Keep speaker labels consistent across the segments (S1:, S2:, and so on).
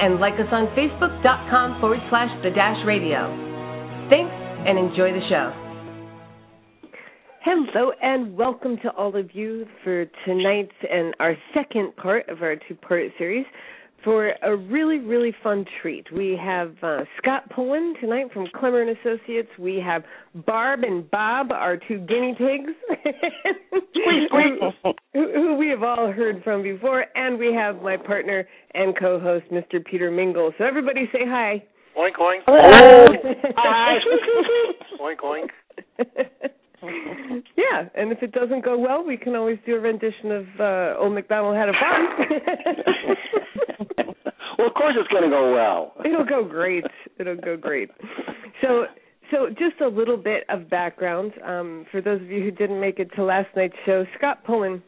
S1: And like us on facebook.com forward slash the Dash Radio. Thanks and enjoy the show. Hello and welcome to all of you for tonight's and our second part of our two part series for a really, really fun treat. We have uh, Scott Pullan tonight from Klemmer and Associates. We have Barb and Bob, our two guinea pigs, who, who we have all heard from before, and we have my partner and co-host, Mr. Peter Mingle. So everybody say hi.
S2: Oink oink.
S1: Hello.
S2: Hi. oink oink.
S1: yeah, and if it doesn't go well, we can always do a rendition of uh, "Old MacDonald Had a Farm."
S2: well, of course it's going to go well.
S1: It'll go great. It'll go great. So, so just a little bit of background um, for those of you who didn't make it to last night's show. Scott Pullan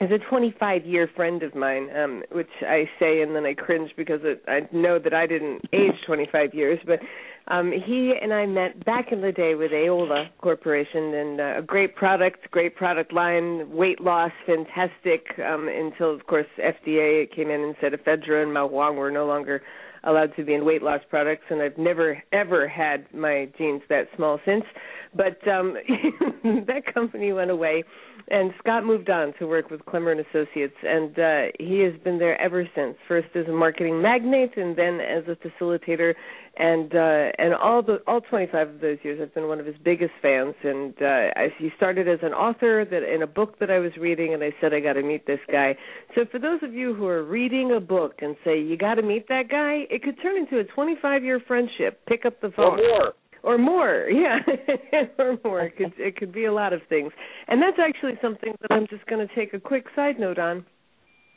S1: is a 25 year friend of mine, um, which I say and then I cringe because it, I know that I didn't age 25 years, but um, he and I met back in the day with E'ola Corporation and uh, a great product, great product line, weight loss, fantastic, um, until of course FDA came in and said ephedra and ma huang were no longer allowed to be in weight loss products and I've never ever had my jeans that small since. But um that company went away and Scott moved on to work with Klemmer and Associates, and uh, he has been there ever since. First as a marketing magnate, and then as a facilitator, and uh, and all the all 25 of those years, I've been one of his biggest fans. And uh, he started as an author that in a book that I was reading, and I said I got to meet this guy. So for those of you who are reading a book and say you got to meet that guy, it could turn into a 25 year friendship. Pick up the phone.
S2: Or more
S1: or more. Yeah or more. It could it could be a lot of things. And that's actually something that i'm just going to take a quick side note on.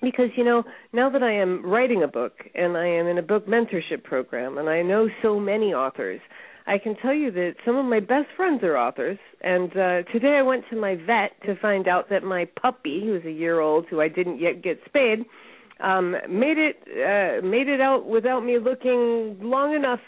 S1: Because you know now that i am writing a book and i am in a book mentorship program and i know so many authors i can tell you that some of my best friends are authors. And uh today i went to my vet to find out that my puppy who's a year old who i didn't yet get spayed um made it uh made it out without me looking long enough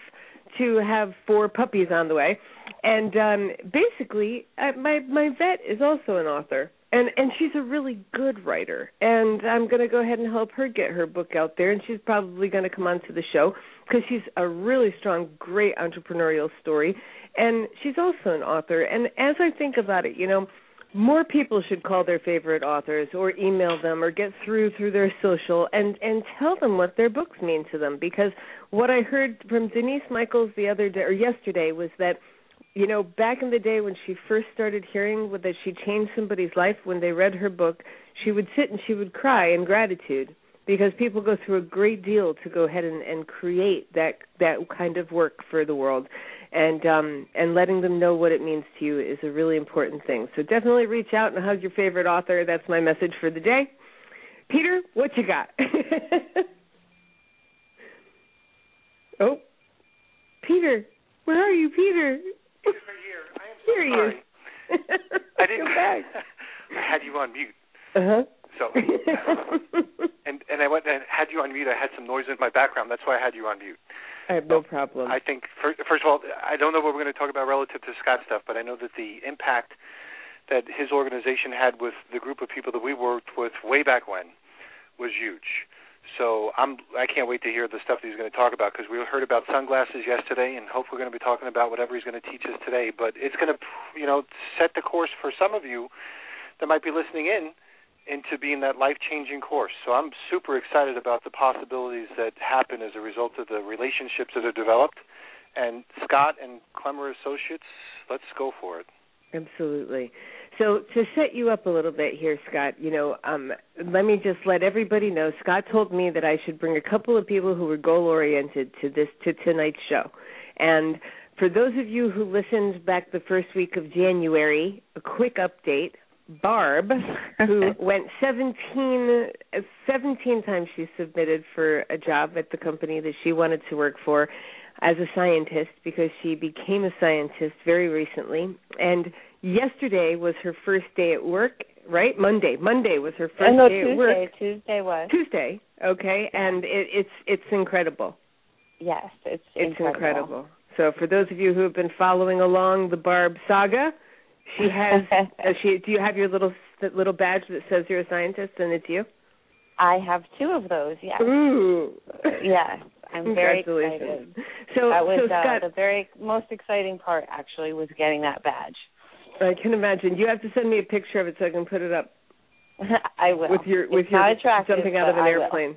S1: to have four puppies on the way, and um basically, uh, my my vet is also an author, and and she's a really good writer, and I'm going to go ahead and help her get her book out there, and she's probably going to come onto the show because she's a really strong, great entrepreneurial story, and she's also an author, and as I think about it, you know more people should call their favorite authors or email them or get through through their social and and tell them what their books mean to them. Because what I heard from Denise Michaels the other day or yesterday was that you know back in the day when she first started hearing that she changed somebody's life when they read her book she would sit and she would cry in gratitude because people go through a great deal to go ahead and, and create that that kind of work for the world and um and letting them know what it means to you is a really important thing. So definitely reach out and hug your favorite author. That's my message for the day. Peter, what you got? oh, Peter, where are you, Peter?
S2: Right here. I am so
S1: Here he
S2: sorry.
S1: is.
S2: I didn't.
S1: Come back.
S2: I had you on mute.
S1: Uh huh.
S2: So, and and I went and had you on mute. I had some noise in my background. That's why I had you on mute.
S1: I have no problem.
S2: I think first, of all, I don't know what we're going to talk about relative to Scott stuff, but I know that the impact that his organization had with the group of people that we worked with way back when was huge. So I'm I can't wait to hear the stuff that he's going to talk about because we heard about sunglasses yesterday, and hopefully we're going to be talking about whatever he's going to teach us today. But it's going to you know set the course for some of you that might be listening in into being that life changing course. So I'm super excited about the possibilities that happen as a result of the relationships that are developed. And Scott and Klemmer Associates, let's go for it.
S1: Absolutely. So to set you up a little bit here, Scott, you know, um, let me just let everybody know. Scott told me that I should bring a couple of people who were goal oriented to this to tonight's show, and for those of you who listened back the first week of January, a quick update. Barb, who went 17, 17 times she submitted for a job at the company that she wanted to work for as a scientist because she became a scientist very recently. And yesterday was her first day at work, right? Monday. Monday was her first
S3: no,
S1: day
S3: Tuesday,
S1: at work.
S3: Tuesday was.
S1: Tuesday, okay, and it, it's it's incredible.
S3: Yes, it's
S1: It's
S3: incredible.
S1: incredible. So for those of you who have been following along the Barb saga, she has. uh, she do you have your little little badge that says you're a scientist and it's you?
S3: I have two of those. Yes.
S1: Ooh.
S3: Yes. I'm very excited.
S1: So
S3: that was
S1: so
S3: uh,
S1: Scott,
S3: the very most exciting part. Actually, was getting that badge.
S1: I can imagine. You have to send me a picture of it so I can put it up
S3: I will.
S1: with your with
S3: it's
S1: your
S3: not attractive,
S1: jumping out of an
S3: I will.
S1: airplane.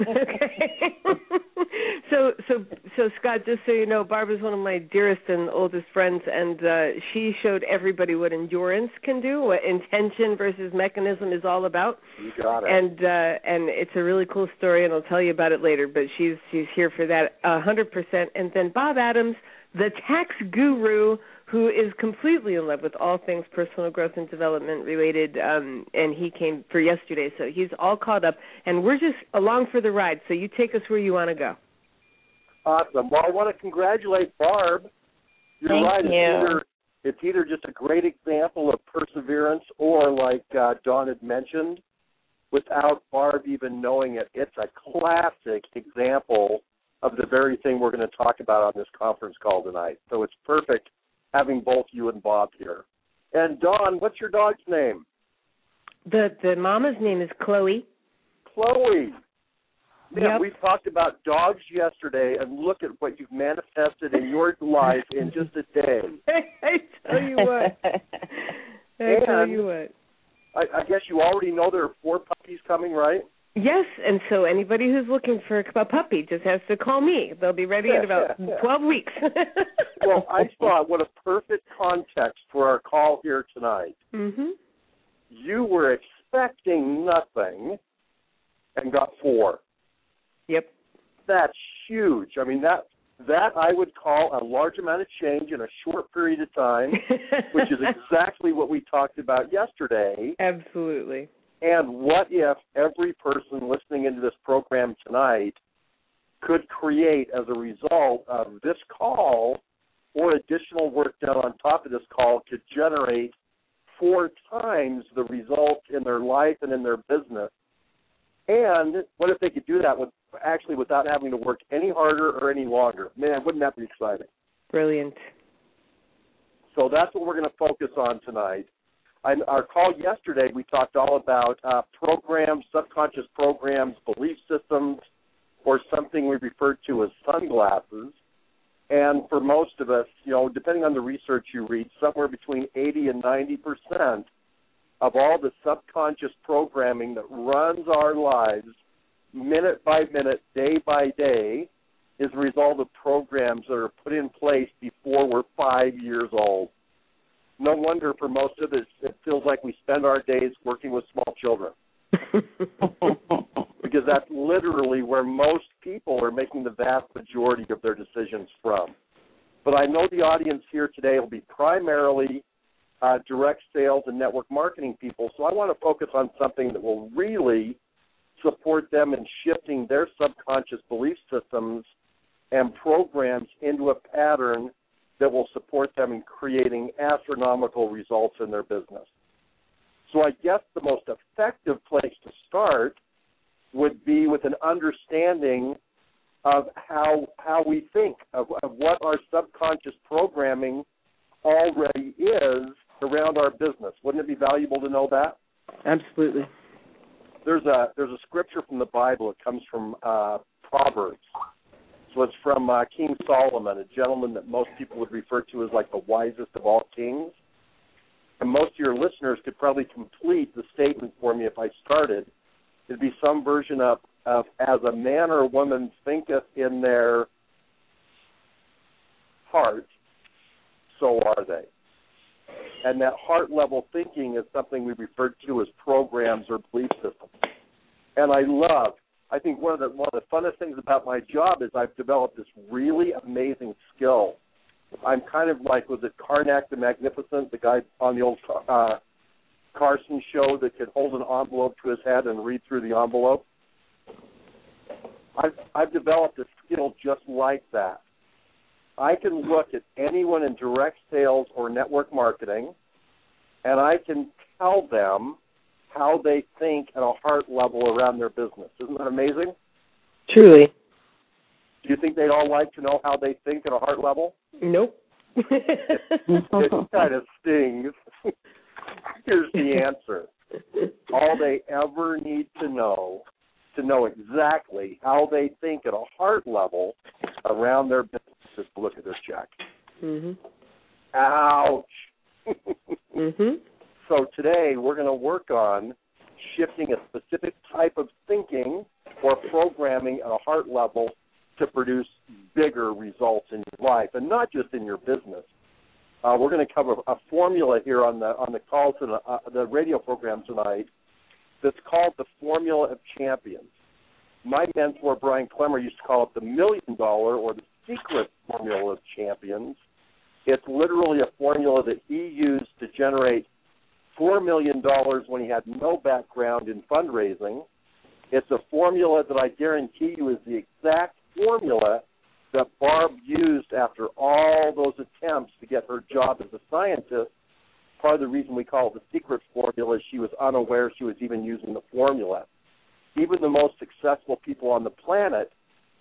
S1: okay. so so so Scott, just so you know, Barbara's one of my dearest and oldest friends, and uh, she showed everybody what endurance can do, what intention versus mechanism is all about.
S4: You got it.
S1: And uh, and it's a really cool story, and I'll tell you about it later. But she's she's here for that a hundred percent. And then Bob Adams, the tax guru who is completely in love with all things personal growth and development related um and he came for yesterday so he's all caught up and we're just along for the ride so you take us where you want to go
S4: Awesome. Well, I want to congratulate Barb. You're
S3: Thank
S4: right.
S3: you.
S4: It's either it's either just a great example of perseverance, or like uh, Dawn had mentioned, without Barb even knowing it, it's a classic example of the very thing we're going to talk about on this conference call tonight. So it's perfect having both you and Bob here. And Dawn, what's your dog's name?
S1: the the mama's name is chloe
S4: Chloe. Man,
S1: Yep.
S4: we talked about dogs yesterday, and look at what you've manifested in your life in just a day.
S1: i tell you what i tell you what
S4: I, I guess you already know there are four puppies coming, right?
S1: Yes, and so anybody who's looking for a puppy just has to call me. They'll be ready in about
S4: Yeah, yeah.
S1: 12 weeks.
S4: Well, I thought what a perfect context for our call here tonight.
S1: Mhm.
S4: You were expecting nothing and got four.
S1: Yep.
S4: That's huge. I mean that that I would call a large amount of change in a short period of time, which is exactly what we talked about yesterday.
S1: Absolutely.
S4: And what if every person listening into this program tonight could create, as a result of this call or additional work done on top of this call, could generate four times the result in their life and in their business? And what if they could do that with actually without having to work any harder or any longer? Man, wouldn't that be exciting?
S1: Brilliant.
S4: So that's what we're going to focus on tonight. On our call yesterday, we talked all about uh, programs, subconscious programs, belief systems, or something we refer to as sunglasses. And for most of us, you know, depending on the research you read, somewhere between 80 and 90 percent of all the subconscious programming that runs our lives minute by minute, day by day, is a result of programs that are put in place before we're five years old. No wonder for most of us it feels like we spend our days working with small children because that's literally where most people are making the vast majority of their decisions from. But I know the audience here today will be primarily uh, direct sales and network marketing people, so I want to focus on something that will really support them in shifting their subconscious belief systems and programs into a pattern that will support them in creating astronomical results in their business. So I guess the most effective place to start would be with an understanding of how how we think of, of what our subconscious programming already is around our business. Wouldn't it be valuable to know that?
S1: Absolutely.
S4: There's a there's a scripture from the Bible. It comes from uh, Proverbs. It's from uh, King Solomon, a gentleman that most people would refer to as like the wisest of all kings. And most of your listeners could probably complete the statement for me if I started. It'd be some version of, of as a man or woman thinketh in their heart, so are they. And that heart level thinking is something we refer to as programs or belief systems. And I love I think one of the one of the funnest things about my job is I've developed this really amazing skill. I'm kind of like was it Carnac the Magnificent, the guy on the old uh, Carson show that could hold an envelope to his head and read through the envelope? I've I've developed a skill just like that. I can look at anyone in direct sales or network marketing and I can tell them how they think at a heart level around their business. Isn't that amazing?
S1: Truly.
S4: Do you think they'd all like to know how they think at a heart level?
S1: Nope.
S4: it kind of stings. Here's the answer. All they ever need to know to know exactly how they think at a heart level around their business is to look at their check.
S1: Mhm.
S4: Ouch.
S1: Mhm.
S4: So today we're going to work on shifting a specific type of thinking or programming at a heart level to produce bigger results in your life, and not just in your business. Uh, we're going to cover a formula here on the on the call to the, uh, the radio program tonight that's called the formula of champions. My mentor Brian Klemmer used to call it the million dollar or the secret formula of champions. It's literally a formula that he used to generate four million dollars when he had no background in fundraising. It's a formula that I guarantee you is the exact formula that Barb used after all those attempts to get her job as a scientist. Part of the reason we call it the secret formula is she was unaware she was even using the formula. Even the most successful people on the planet,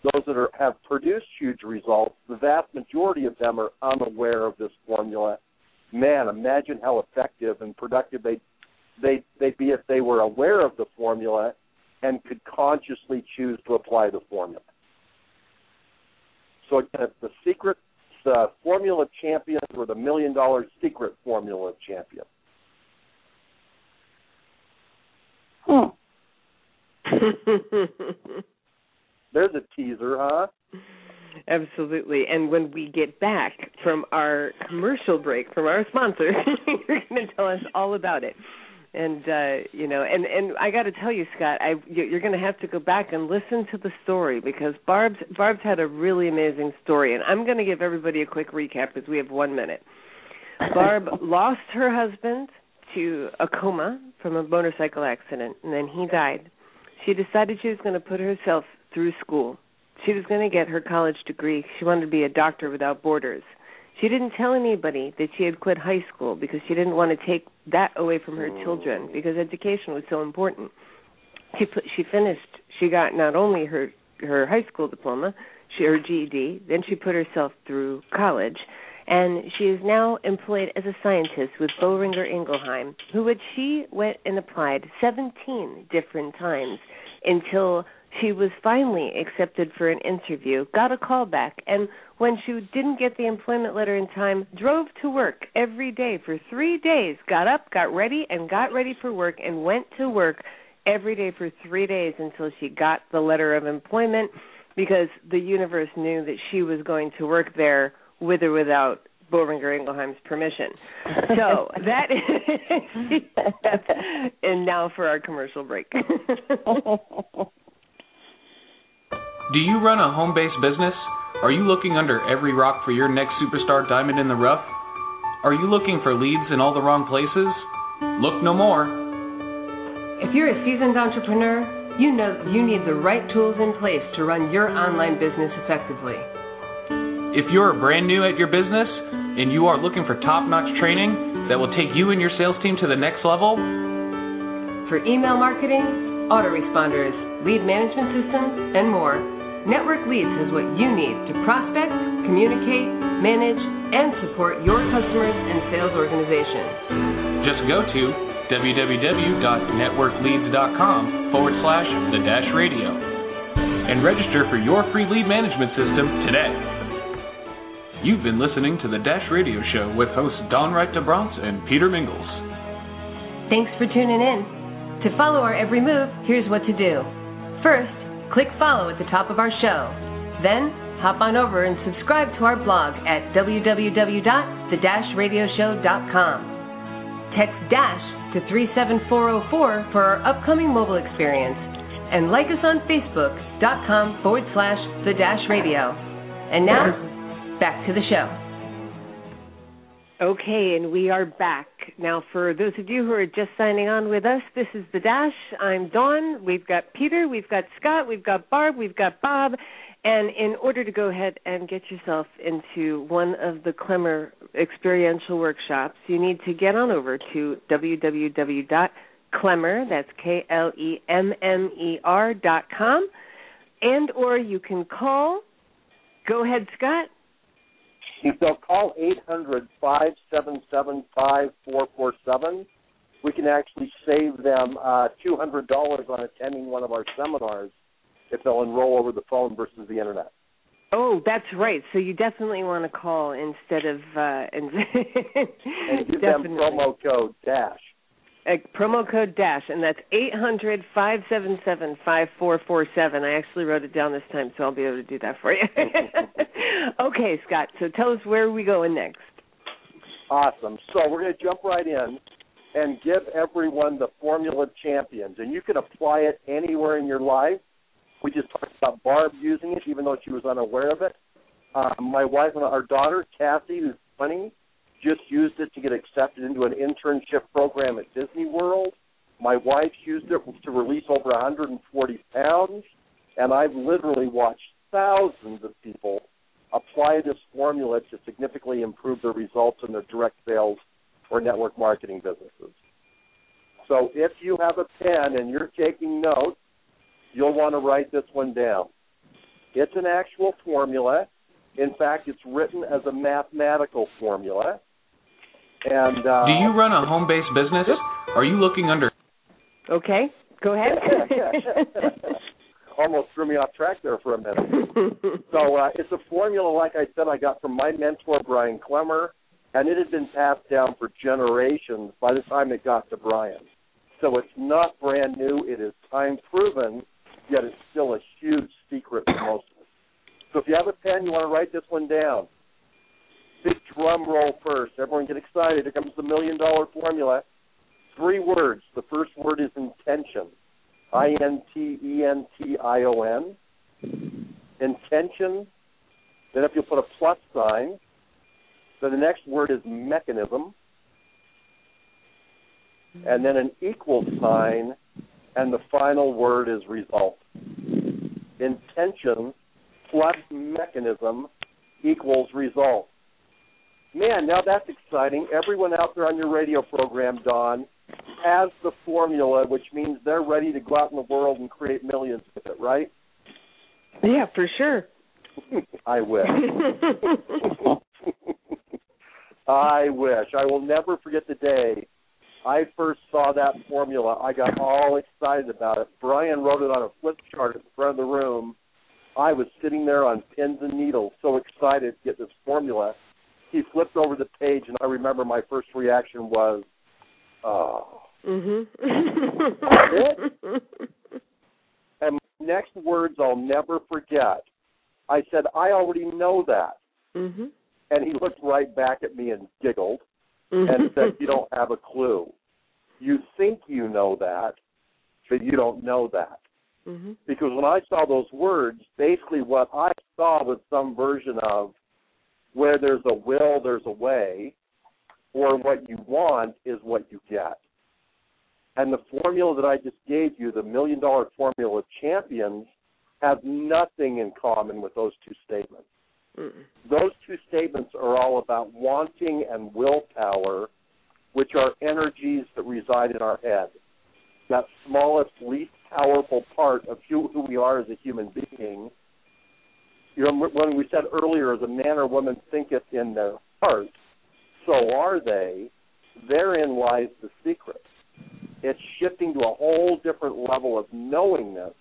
S4: those that are, have produced huge results, the vast majority of them are unaware of this formula. Man, imagine how effective and productive they they they'd be if they were aware of the formula and could consciously choose to apply the formula. So again, it's the secret the formula of champions or the million dollar secret formula of champions.
S3: Hmm.
S4: There's a teaser, huh?
S1: Absolutely. And when we get back from our commercial break from our sponsor, you're going to tell us all about it. And uh, you know, and and I got to tell you, Scott, I you're going to have to go back and listen to the story because Barb's Barb's had a really amazing story, and I'm going to give everybody a quick recap because we have one minute. Barb lost her husband to a coma from a motorcycle accident, and then he died. She decided she was going to put herself through school. She was going to get her college degree. She wanted to be a doctor without borders. She didn't tell anybody that she had quit high school because she didn't want to take that away from her children mm. because education was so important. She put, she finished. She got not only her her high school diploma, she her GED, then she put herself through college, and she is now employed as a scientist with Boehringer Ingelheim, who which she went and applied 17 different times until she was finally accepted for an interview, got a call back, and when she didn't get the employment letter in time, drove to work every day for three days, got up, got ready, and got ready for work, and went to work every day for three days until she got the letter of employment because the universe knew that she was going to work there with or without Boehringer Ingelheim's permission. So that is, and now for our commercial break.
S5: Do you run a home based business? Are you looking under every rock for your next superstar diamond in the rough? Are you looking for leads in all the wrong places? Look no more.
S1: If you're a seasoned entrepreneur, you know you need the right tools in place to run your online business effectively.
S5: If you're brand new at your business and you are looking for top notch training that will take you and your sales team to the next level,
S1: For email marketing, autoresponders, lead management systems, and more, Network Leads has what you need to prospect, communicate, manage, and support your customers and sales organization.
S5: just go to www.networkleads.com forward slash the dash radio and register for your free lead management system today. You've been listening to the Dash Radio Show with hosts Dawn Wright-de Brantes and Peter Mingils.
S1: Thanks for tuning in. To follow our every move, here's what to do. First, click follow at the top of our show. Then, hop on over and subscribe to our blog at www.the-radioshow.com. Text DASH to 37404 for our upcoming mobile experience. And like us on Facebook.com forward slash the dash radio. And now, back to the show. Okay, and we are back. Now, for those of you who are just signing on with us, this is The Dash. I'm Dawn. We've got Peter, we've got Scott, we've got Barb, we've got Bob. And in order to go ahead and get yourself into one of the Klemmer experiential workshops, you need to get on over to www.klemmer, that's K-L-E-M-M-E-R dot com, and or you can call. Go ahead, Scott.
S4: If they'll call 800 577 5447, we can actually save them uh, $200 on attending one of our seminars if they'll enroll over the phone versus the internet.
S1: Oh, that's right. So you definitely want to call instead of uh,
S4: and give them promo code dash.
S1: Uh, promo code dash, and that's eight hundred five seven seven five four four seven. I actually wrote it down this time, so I'll be able to do that for you. okay, Scott. So tell us where are we going next.
S4: Awesome. So we're going to jump right in and give everyone the formula of champions, and you can apply it anywhere in your life. We just talked about Barb using it, even though she was unaware of it. Uh, my wife and our daughter Cassie, who's 20, just used it to get accepted into an internship program at Disney World. My wife used it to release over 140 pounds, and I've literally watched thousands of people apply this formula to significantly improve their results in their direct sales or network marketing businesses. So if you have a pen and you're taking notes, you'll want to write this one down. It's an actual formula. In fact, it's written as a mathematical formula. And uh,
S5: do you run a home-based business? Are you looking under?
S1: Okay, go ahead.
S4: Almost threw me off track there for a minute. so uh, it's a formula, like I said, I got from my mentor Brian Klemmer, and it had been passed down for generations by the time it got to Brian. So it's not brand new. It is time proven, yet it's still a huge secret for most of us. So if you have a pen, you want to write this one down big drum roll first. Everyone get excited. Here comes the million dollar formula. Three words. The first word is intention. I N T E N T I O N. Intention. Then if you put a plus sign, then the next word is mechanism. And then an equal sign, and the final word is result. Intention plus mechanism equals result. Man, now that's exciting. Everyone out there on your radio program, Dawn, has the formula, which means they're ready to go out in the world and create millions with it, right?
S1: Yeah, for sure.
S4: I wish. I wish. I will never forget the day I first saw that formula. I got all excited about it. Brian wrote it on a flip chart at the front of the room. I was sitting there on pins and needles, so excited to get this formula he flipped over the page, and I remember my first reaction was, "Oh."
S1: Mhm.
S4: and next words I'll never forget. I said, "I already know that."
S1: Mhm.
S4: And he looked right back at me and giggled
S1: mm-hmm.
S4: and said, "You don't have a clue. You think you know that, but you don't know that."
S1: Mm-hmm.
S4: Because when I saw those words, basically what I saw was some version of where there's a will, there's a way, or what you want is what you get. And the formula that I just gave you, the million dollar formula of champions, have nothing in common with those two statements.
S1: Mm.
S4: Those two statements are all about wanting and willpower, which are energies that reside in our head. That smallest, least powerful part of who, who we are as a human being you know, when we said earlier, a man or woman thinketh in their heart, so are they. Therein lies the secret. It's shifting to a whole different level of knowingness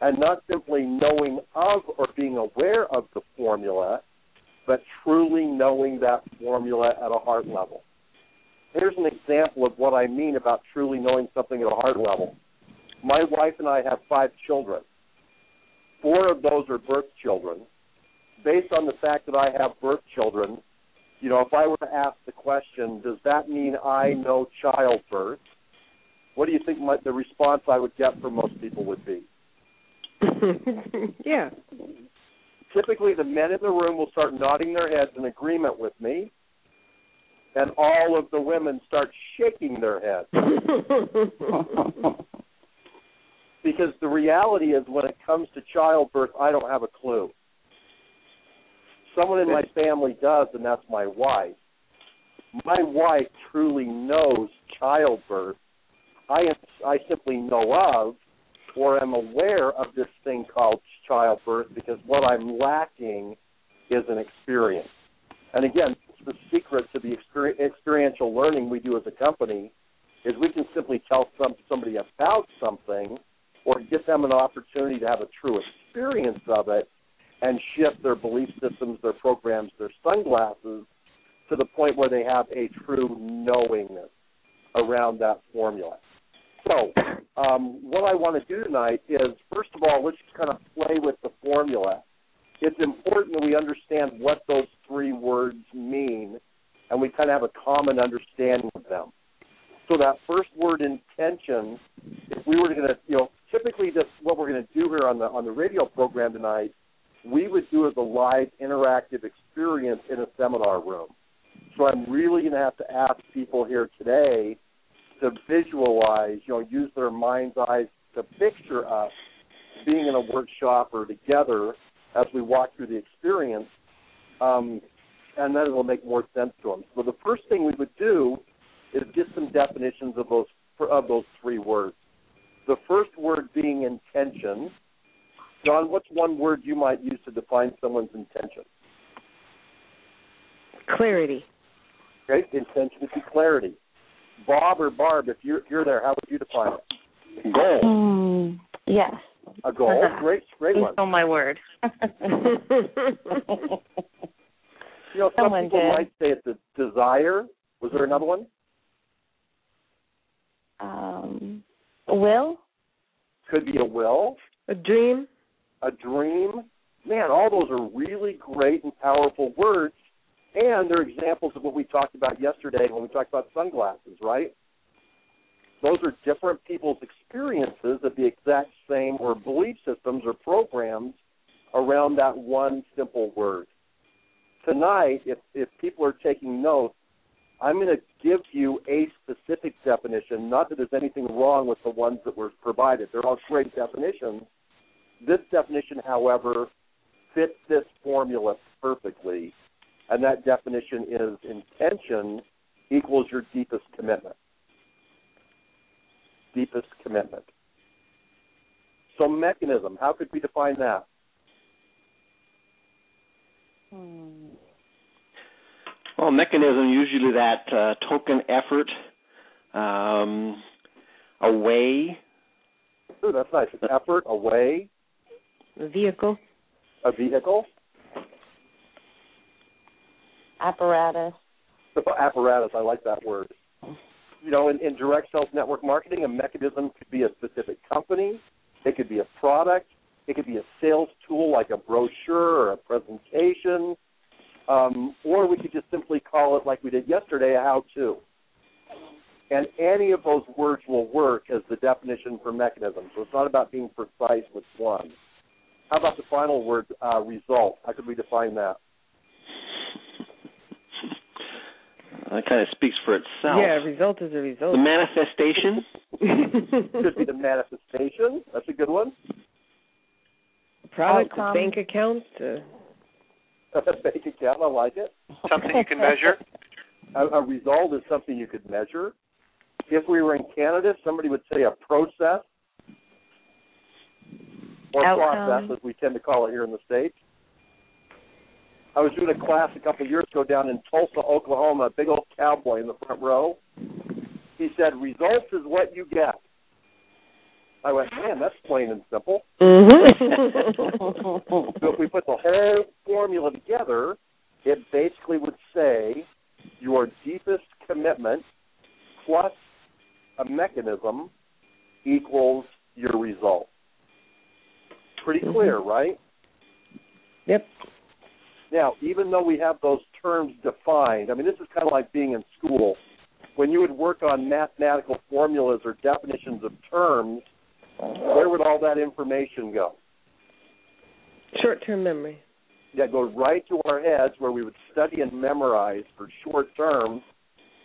S4: and not simply knowing of or being aware of the formula, but truly knowing that formula at a heart level. Here's an example of what I mean about truly knowing something at a heart level. My wife and I have five children. Four of those are birth children. Based on the fact that I have birth children, you know, if I were to ask the question, does that mean I know childbirth? What do you think my, the response I would get from most people would be?
S1: yeah.
S4: Typically, the men in the room will start nodding their heads in agreement with me. and all of the women start shaking their heads. because the reality is when it comes to childbirth, I don't have a clue. Someone in my family does, and that's my wife. My wife truly knows childbirth. I I simply know of or am aware of this thing called childbirth because what I'm lacking is an experience. And again, the secret to the experiential learning we do as a company is we can simply tell some, somebody about something or give them an opportunity to have a true experience of it and shift their belief systems, their programs, their sunglasses to the point where they have a true knowingness around that formula. So, um, what I want to do tonight is, first of all, let's just kind of play with the formula. It's important that we understand what those three words mean, and we kind of have a common understanding of them. So that first word, intention, if we were going to, you know, typically this, what we're going to do here on the on the radio program tonight, we would do as a live interactive experience in a seminar room. So I'm really going to have to ask people here today to visualize, you know, use their mind's eyes to picture us being in a workshop or together as we walk through the experience, um, and then it'll make more sense to them. So the first thing we would do is get some definitions of those of those three words. The first word being intention. John, what's one word you might use to define someone's intention?
S1: Clarity.
S4: Okay, intention would be clarity. Bob or Barb, if you're, you're there, how would you define it?
S3: Goal. Mm, yes.
S4: A goal. Great, great one.
S3: On my word.
S4: you know, some
S3: Someone
S4: people
S3: did.
S4: might say it's a desire. Was there another one?
S3: Um, will.
S4: Could be a will,
S1: A dream.
S4: a dream. Man, all those are really great and powerful words, and they're examples of what we talked about yesterday when we talked about sunglasses, right? Those are different people's experiences of the exact same or belief systems or programs around that one simple word. Tonight, if, if people are taking notes, I'm going to give you a specific definition. Not that there's anything wrong with the ones that were provided, they're all great definitions. This definition, however, fits this formula perfectly, and that definition is intention equals your deepest commitment. Deepest commitment. So, mechanism, how could we define that?
S3: Hmm.
S6: Well, mechanism usually that uh, token effort, um, a way.
S4: Ooh, that's nice. An effort, a way,
S1: A vehicle.
S4: a vehicle,
S3: Apparatus.
S4: apparatus. I like that word. You know, in, in direct sales network marketing, a mechanism could be a specific company. It could be a product. It could be a sales tool like a brochure or a presentation. Um, or we could just simply call it, like we did yesterday, a how-to. And any of those words will work as the definition for mechanism. So it's not about being precise with one. How about the final word, uh, result? How could we define that?
S6: That kind of speaks for itself.
S1: Yeah, result is a result.
S6: The manifestation.
S4: Could be the manifestation. That's a good one.
S1: Product,
S3: Outcome.
S1: bank account. Uh,
S4: Bank account. I like it.
S2: Something you can measure.
S4: A, a result is something you could measure. If we were in Canada, somebody would say a process or
S3: Outcome.
S4: process, as we tend to call it here in the states. I was doing a class a couple of years ago down in Tulsa, Oklahoma. A big old cowboy in the front row. He said, "Results is what you get." I went, "Man, that's plain and simple." Mm-hmm. So if we put the whole formula together, it basically would say your deepest commitment plus a mechanism equals your result. Pretty mm-hmm. clear, right?
S1: yep.
S4: Now, even though we have those terms defined, I mean, this is kind of like being in school. When you would work on mathematical formulas or definitions of terms, where would all that information go?
S1: Short-term memory.
S4: that go right to our heads where we would study and memorize for short term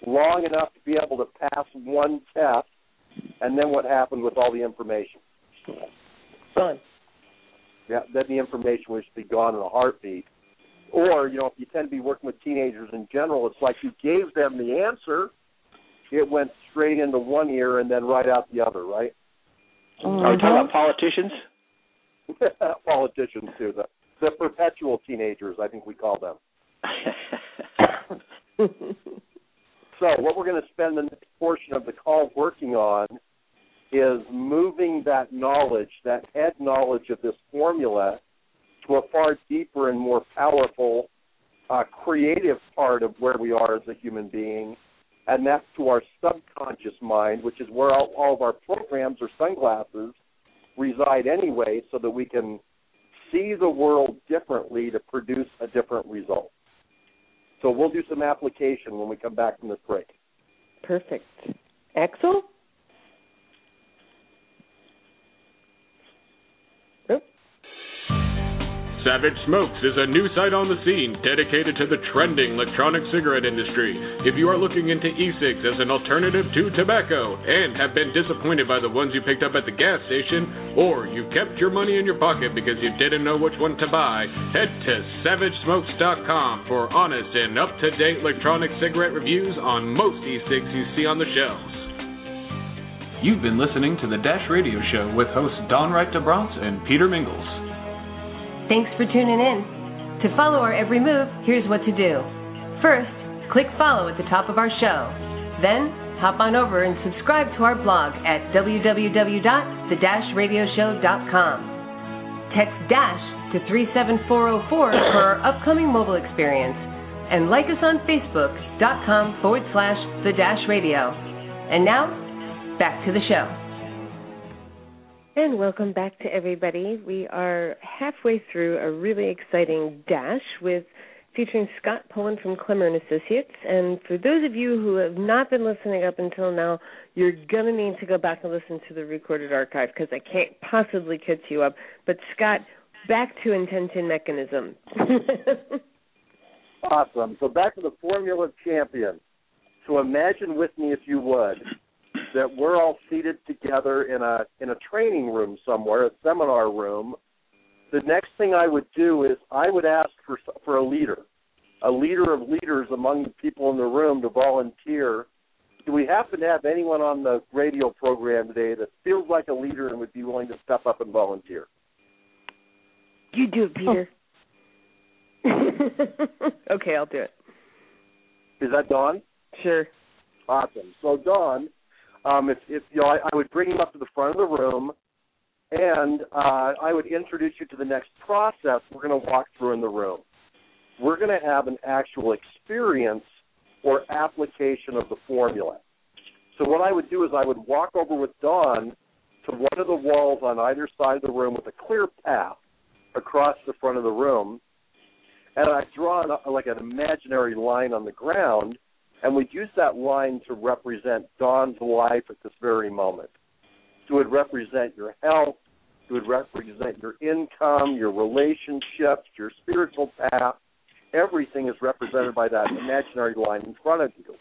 S4: long enough to be able to pass one test, and then what happened with all the information?
S1: Gone.
S4: Yeah, then the information would just be gone in a heartbeat. Or, you know, if you tend to be working with teenagers in general, it's like you gave them the answer, it went straight into one ear and then right out the other, right?
S6: Are we talking about politicians?
S4: Politicians too, the the perpetual teenagers, I think we call them. So what we're going to spend the next portion of the call working on is moving that knowledge, that head knowledge of this formula, to a far deeper and more powerful, uh, creative part of where we are as a human being, and that's to our subconscious mind, which is where all, all of our programs or sunglasses reside anyway, so that we can see the world differently to produce a different result. So we'll do some application when we come back from this break.
S1: Perfect. Axel?
S5: Savage Smokes is a new site on the scene dedicated to the trending electronic cigarette industry. If you are looking into e-cigs as an alternative to tobacco and have been disappointed by the ones you picked up at the gas station, or you kept your money in your pocket because you didn't know which one to buy, head to savagesmokes.com for honest and up-to-date electronic cigarette reviews on most e-cigs you see on the shelves. You've been listening to the Dash Radio Show with hosts Dawn Wright-de Brantes and Peter Mingils.
S7: Thanks for tuning in. To follow our every move, here's what to do. First, click follow at the top of our show. Then, hop on over and subscribe to our blog at www.the-radioshow.com. Text DASH to 37404 for our upcoming mobile experience. And like us on Facebook.com forward slash The Dash Radio. And now, back to the show.
S1: And welcome back to everybody. We are halfway through a really exciting dash with featuring Scott Pullan from Klemmer and Associates. And for those of you who have not been listening up until now, you're gonna need to go back and listen to the recorded archive because I can't possibly catch you up. But Scott, back to intention mechanism.
S4: Awesome. So back to the Formula Champion. So imagine with me, if you would, that we're all seated together in a in a training room somewhere, a seminar room. The next thing I would do is I would ask for for a leader, a leader of leaders among the people in the room to volunteer. Do we happen to have anyone on the radio program today that feels like a leader and would be willing to step up and volunteer?
S1: you do it, Peter. okay, I'll do it.
S4: Is that Dawn?
S1: Sure.
S4: Awesome. So Dawn, um, if, if you know, I, I would bring you up to the front of the room, and uh, I would introduce you to the next process we're going to walk through in the room. We're going to have an actual experience or application of the formula. So what I would do is I would walk over with Dawn to one of the walls on either side of the room with a clear path across the front of the room, and I draw like an imaginary line on the ground and we'd use that line to represent Dawn's life at this very moment. It would represent your health, it would represent your income, your relationships, your spiritual path. Everything is represented by that imaginary line in front of you.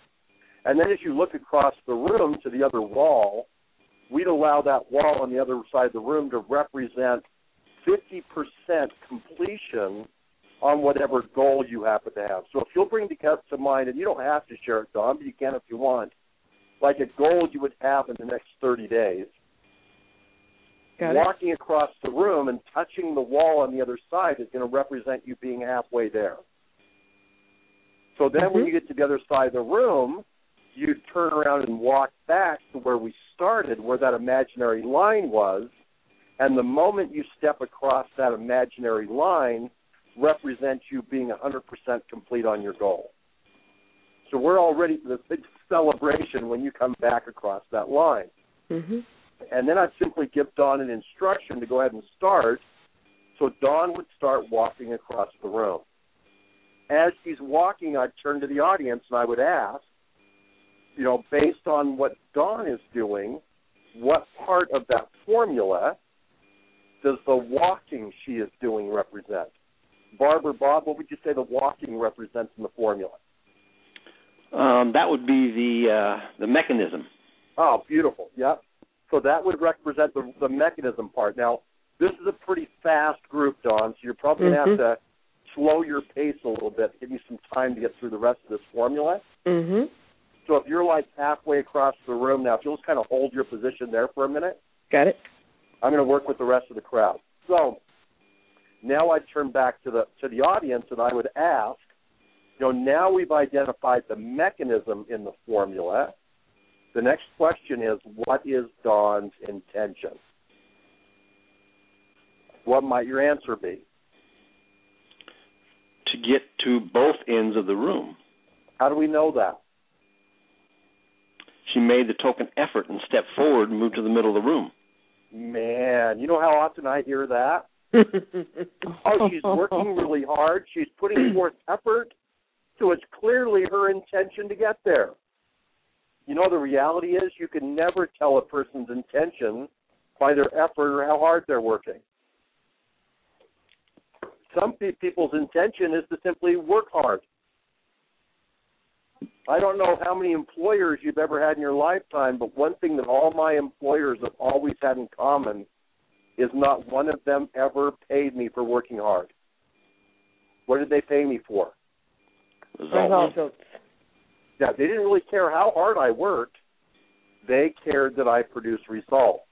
S4: And then as you look across the room to the other wall, we'd allow that wall on the other side of the room to represent 50% completion on whatever goal you happen to have. So if you'll bring the guest to mind, and you don't have to share it, Dawn, but you can if you want, like a goal you would have in the next 30 days.
S1: Got
S4: Walking across the room and touching the wall on the other side is going to represent you being halfway there. So then when
S1: Mhm.
S4: you get to the other side of the room, you turn around and walk back to where we started, where that imaginary line was, and the moment you step across that imaginary line represents you being 100% complete on your goal. So we're all ready for this big celebration when you come back across that line.
S1: hmm
S4: And then I'd simply give Dawn an instruction to go ahead and start. So Dawn would start walking across the room. As she's walking, I'd turn to the audience and I would ask, you know, based on what Dawn is doing, what part of that formula does the walking she is doing represent? Barbara, Bob, what would you say the walking represents in the formula?
S6: Um, that would be the uh, the mechanism.
S4: Oh, beautiful. Yep. So that would represent the the mechanism part. Now, this is a pretty fast group, Dawn, So you're probably gonna
S1: Mhm.
S4: have to slow your pace a little bit, give you some time to get through the rest of this formula.
S1: Mhm.
S4: So if you're like halfway across the room now, if you'll just kind of hold your position there for a minute,
S1: Got it.
S4: I'm going to work with the rest of the crowd. So now I turn back to the to the audience and I would ask, you know, now we've identified the mechanism in the formula. The next question is, what is Dawn's intention? What might your answer be?
S6: To get to both ends of the room.
S4: How do we know that?
S6: She made the token effort and stepped forward and moved to the middle of the room.
S4: Man, you know how often I hear that? Oh, she's working really hard. She's putting forth effort. So it's clearly her intention to get there. You know, the reality is you can never tell a person's intention by their effort or how hard they're working. Some people's intention is to simply work hard. I don't know how many employers you've ever had in your lifetime, but one thing that all my employers have always had in common is not one of them ever paid me for working hard. What did they pay me for?
S1: Results.
S4: Yeah, they didn't really care how hard I worked. They cared that I produced results.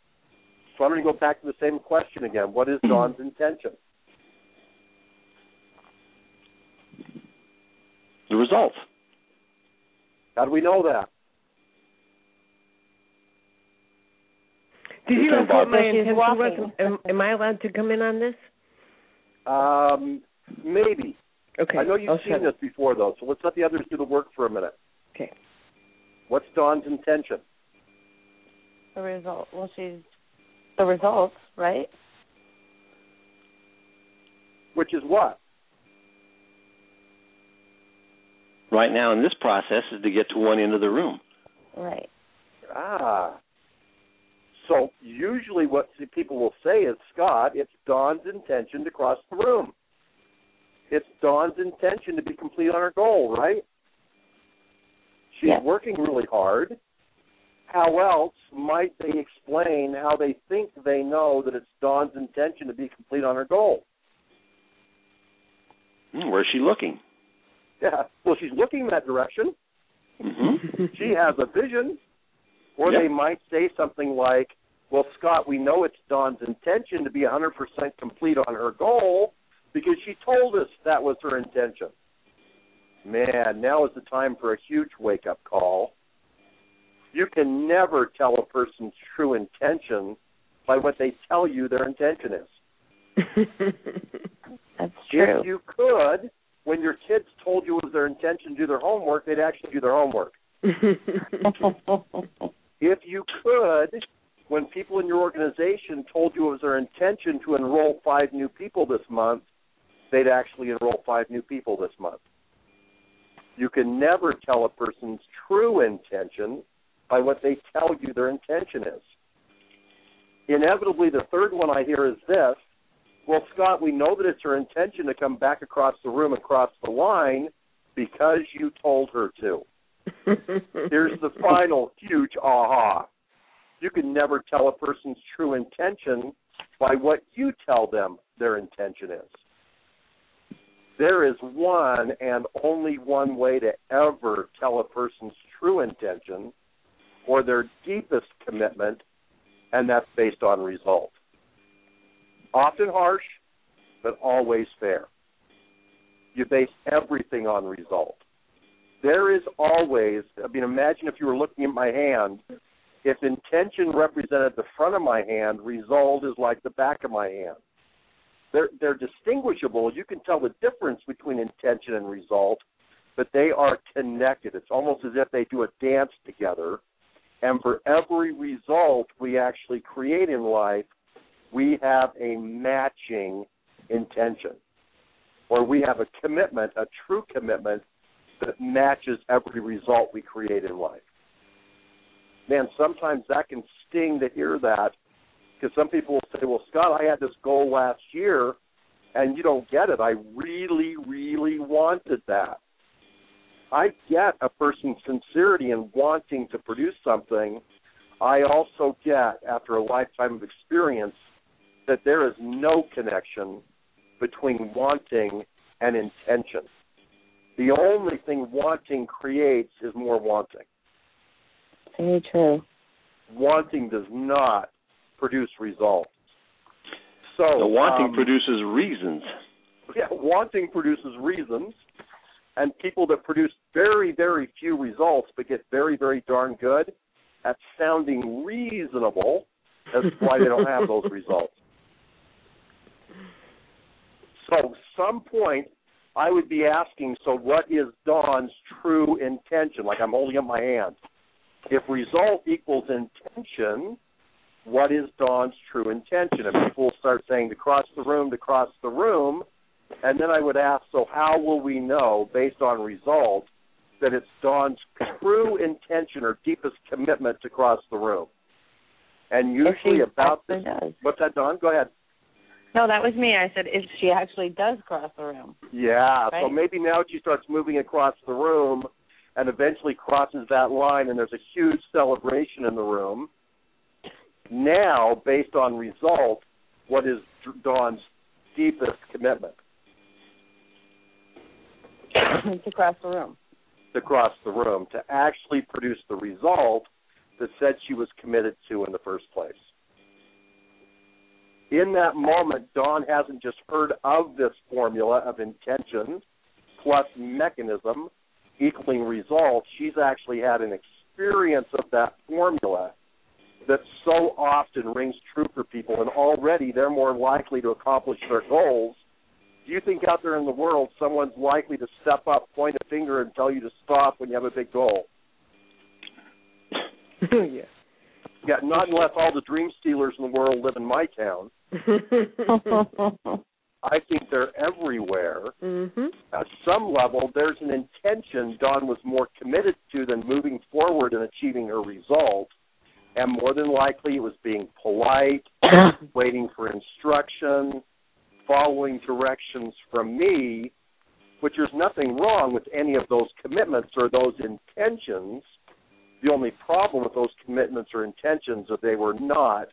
S4: So I'm going to go back to the same question again. What is Dawn's intention?
S6: The result.
S4: How do we know that?
S1: Did you
S6: Because
S1: know what my intention
S3: walking.
S1: Am, am I allowed to come in on this?
S4: Um, maybe.
S1: Okay.
S4: I know you've
S1: I'll
S4: seen this before, though, so let's let the others do the work for a minute.
S1: Okay.
S4: What's Dawn's intention?
S3: The result. Well, she's the results, right?
S4: Which is what?
S6: Right now in this process is to get to one end of the room.
S3: Right.
S4: Ah. So usually what people will say is, Scott, it's Dawn's intention to cross the room. It's Dawn's intention to be complete on her goal, right? She's
S3: Yes.
S4: working really hard. How else might they explain how they think they know that it's Dawn's intention to be complete on her goal?
S6: Hmm, Where's she looking?
S4: Yeah. Well, she's looking in that direction.
S6: hmm
S4: she has a vision. Or
S6: Yep.
S4: they might say something like, Well, Scott, we know it's Dawn's intention to be 100% complete on her goal because she told us that was her intention. Man, now is the time for a huge wake up call. You can never tell a person's true intention by what they tell you their intention is.
S3: That's true.
S4: If you could, when your kids told you it was their intention to do their homework, they'd actually do their homework. If you could, when people in your organization told you it was their intention to enroll five new people this month, they'd actually enroll five new people this month. You can never tell a person's true intention by what they tell you their intention is. Inevitably, the third one I hear is this Well, Scott, we know that it's her intention to come back across the room and cross the line because you told her to. Here's the final huge aha. You can never tell a person's true intention by what you tell them their intention is. There is one and only one way to ever tell a person's true intention or their deepest commitment, and that's based on result. Often harsh, but always fair. You base everything on result there is always I mean imagine if you were looking at my hand, if intention represented the front of my hand, result is like the back of my hand. They're they're distinguishable. You can tell the difference between intention and result, but they are connected. It's almost as if they do a dance together. And for every result we actually create in life, we have a matching intention. Or we have a commitment, a true commitment that matches every result we create in life. Man, sometimes that can sting to hear that because some people will say, well, Scott, I had this goal last year and you don't get it. I really, really wanted that. I get a person's sincerity in wanting to produce something, I also get, after a lifetime of experience, that there is no connection between wanting and intention. The only thing wanting creates is more wanting.
S3: Very true.
S4: Wanting does not produce results. So
S6: the wanting
S4: um,
S6: produces reasons.
S4: Yeah, wanting produces reasons, and people that produce very, very few results but get very, very darn good at sounding reasonable. That's why they don't have those results. So, some point, I would be asking, so what is Dawn's true intention? Like I'm holding up my hand. If result equals intention, what is Dawn's true intention? And people will start saying to cross the room, to cross the room, and then I would ask, so how will we know, based on result, that it's Dawn's true intention or deepest commitment to cross the room? And usually about this,
S3: does.
S4: what's that, Dawn? Go ahead.
S3: No, that was me. I said if she actually does cross the room.
S4: Yeah. So maybe now she starts moving across the room and eventually crosses that line and there's a huge celebration in the room. Now, based on result, what is Dawn's deepest commitment
S3: to cross the room.
S4: to cross the room to actually produce the result that said she was committed to in the first place? In that moment, Dawn hasn't just heard of this formula of intention plus mechanism equaling results. She's actually had an experience of that formula that so often rings true for people, and already they're more likely to accomplish their goals. Do you think out there in the world someone's likely to step up, point a finger, and tell you to stop when you have a big goal?
S1: yeah.
S4: Yeah, not unless all the dream stealers in the world live in my town. I think they're everywhere.
S1: mhm.
S4: At some level, there's an intention Dawn was more committed to than moving forward and achieving her result. And more than likely, it was being polite, waiting for instruction, following directions from me, which there's nothing wrong with any of those commitments or those intentions. The only problem with those commitments or intentions is they were not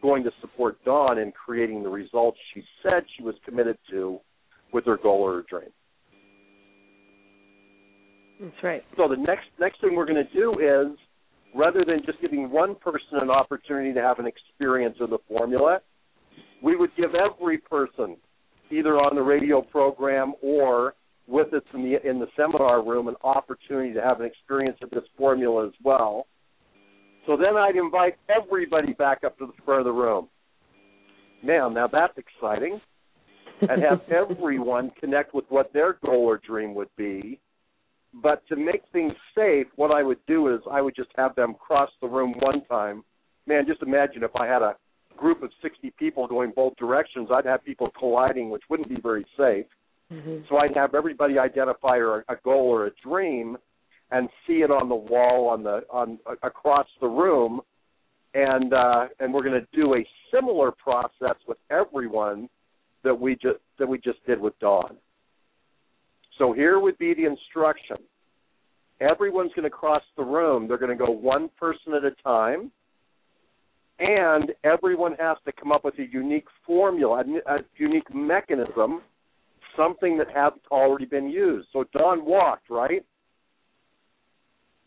S4: going to support Dawn in creating the results she said she was committed to with her goal or her dream.
S1: That's right.
S4: So the next next thing we're going to do is rather than just giving one person an opportunity to have an experience of the formula, we would give every person, either on the radio program or with us in the in the seminar room, an opportunity to have an experience of this formula as well. So then I'd invite everybody back up to the front of the room. Man, now that's exciting. And have everyone connect with what their goal or dream would be. But to make things safe, what I would do is I would just have them cross the room one time. Man, just imagine if I had a group of 60 people going both directions, I'd have people colliding, which wouldn't be very safe.
S1: Mhm.
S4: So I'd have everybody identify a, a goal or a dream, and see it on the wall on the on across the room, and uh, and we're going to do a similar process with everyone that we just that we just did with Dawn. So here would be the instruction. Everyone's going to cross the room. They're going to go one person at a time, and everyone has to come up with a unique formula, a, a unique mechanism, something that hasn't already been used. So Dawn walked, right?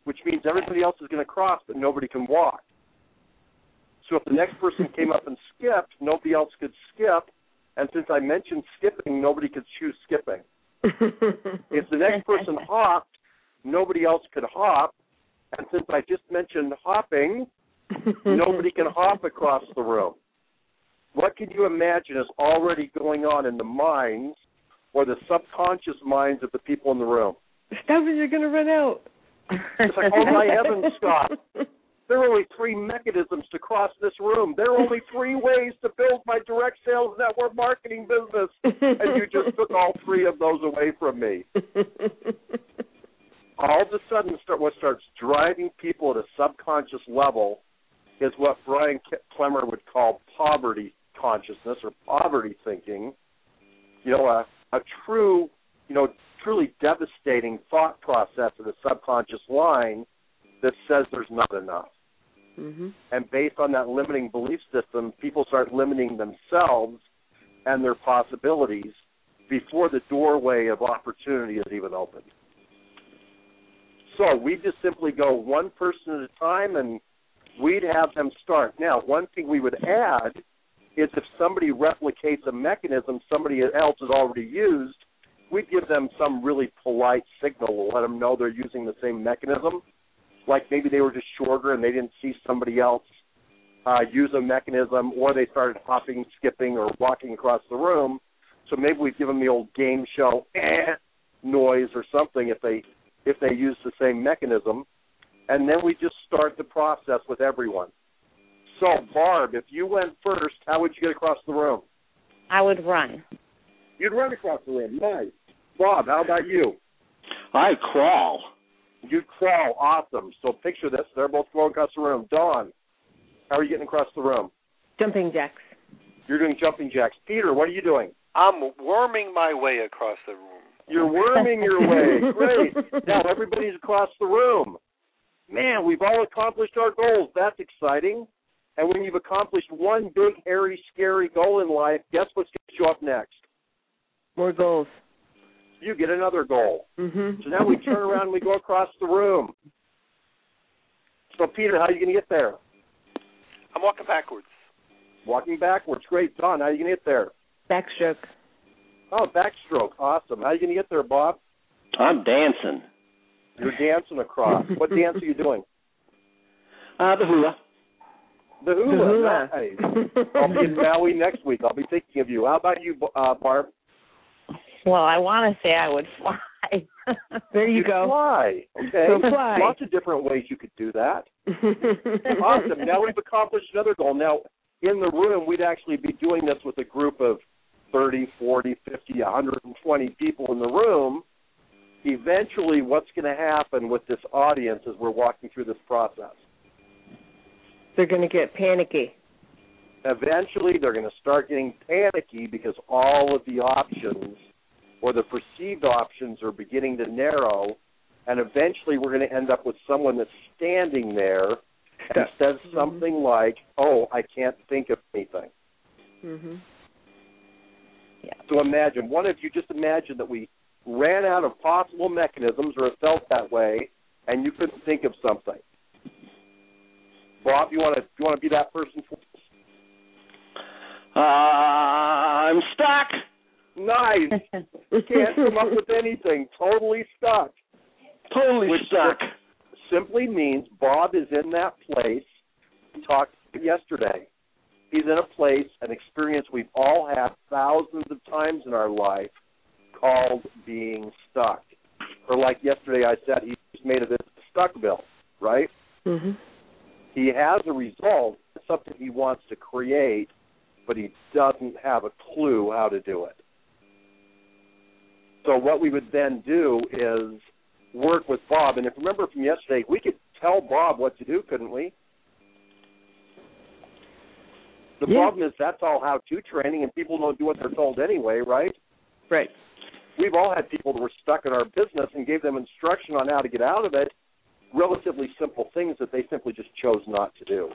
S4: Which means everybody else is going to cross, but nobody can walk. So if the next person came up and skipped, nobody else could skip. And since I mentioned skipping, nobody could choose skipping. If the next person hopped, nobody else could hop. And since I just mentioned hopping, nobody can hop across the room. What can you imagine is already going on in the minds or the subconscious minds of the people in the room?
S1: Stop it! You're going to run out.
S4: It's like, oh my heavens, Scott. There are only three mechanisms to cross this room. There are only three ways to build my direct sales network marketing business. And you just took all three of those away from me. All of a sudden, start, what starts driving people at a subconscious level is what Brian K- Klemmer would call poverty consciousness or poverty thinking. You know, a, a true, you know, truly devastating thought process of the subconscious line that says there's not enough.
S1: Mm-hmm.
S4: And based on that limiting belief system, people start limiting themselves and their possibilities before the doorway of opportunity is even opened. So we just simply go one person at a time and we'd have them start. Now, one thing we would add is if somebody replicates a mechanism somebody else has already used, we give them some really polite signal to let them know they're using the same mechanism. Like maybe they were just shorter and they didn't see somebody else uh, use a mechanism, or they started hopping, skipping, or walking across the room. So maybe we give them the old game show eh, noise or something if they if they use the same mechanism, and then we just start the process with everyone. So, Barb, if you went first, how would you get across the room?
S3: I would run.
S4: You'd run across the room. Nice. Bob, how about you?
S6: I crawl.
S4: You'd crawl. Awesome. So picture this. They're both going across the room. Dawn, how are you getting across the room?
S1: Jumping jacks.
S4: You're doing jumping jacks. Peter, what are you doing?
S2: I'm worming my way across the room.
S4: You're worming your way. Great. Now everybody's across the room. Man, we've all accomplished our goals. That's exciting. And when you've accomplished one big, hairy, scary goal in life, guess what's going to show up next?
S1: More goals.
S4: You get another goal.
S1: Mm-hmm.
S4: So now we turn around and we go across the room. So, Peter, how are you going to get there?
S2: I'm walking backwards.
S4: Walking backwards. Great. Dawn, how are you going to get there?
S1: Backstroke.
S4: Oh, backstroke. Awesome. How are you going to get there, Bob?
S6: I'm dancing.
S4: You're dancing across. what dance are you doing?
S6: Uh, the hula.
S4: The hula.
S1: The hula.
S4: Nice. I'll be in Maui next week. I'll be thinking of you. How about you, uh, Barb?
S3: Well, I want to say I would fly.
S1: There you
S4: You'd
S1: go.
S4: Fly. Okay.
S1: So fly.
S4: Lots of different ways you could do that. awesome. Now we've accomplished another goal. Now, in the room, we'd actually be doing this with a group of 30, 40, 50, 120 people in the room. Eventually, what's going to happen with this audience as we're walking through this process?
S1: They're going to get panicky.
S4: Eventually, they're going to start getting panicky because all of the options or the perceived options are beginning to narrow. And eventually, we're going to end up with someone that's standing there and says something like, "Oh, I can't think of anything."
S1: Mm-hmm.
S4: So imagine one of you just imagine that we ran out of possible mechanisms, or it felt that way, and you couldn't think of something. Bob, you want to you want to be that person? For us?
S6: Uh, I'm stuck.
S4: Nice. we Can't come up with anything. Totally stuck.
S6: Totally
S4: Which
S6: stuck.
S4: Simply means Bob is in that place. We talked yesterday. He's in a place, an experience we've all had thousands of times in our life, called being stuck. Or like yesterday, I said he just made it a stuck bill, right?
S1: Mm-hmm.
S4: He has a result, something he wants to create, but he doesn't have a clue how to do it. So what we would then do is work with Bob. And if you remember from yesterday, we could tell Bob what to do, couldn't we? The
S1: Yeah.
S4: problem is that's all how-to training, and people don't do what they're told anyway, right?
S1: Right.
S4: We've all had people that were stuck in our business and gave them instruction on how to get out of it, relatively simple things that they simply just chose not to do.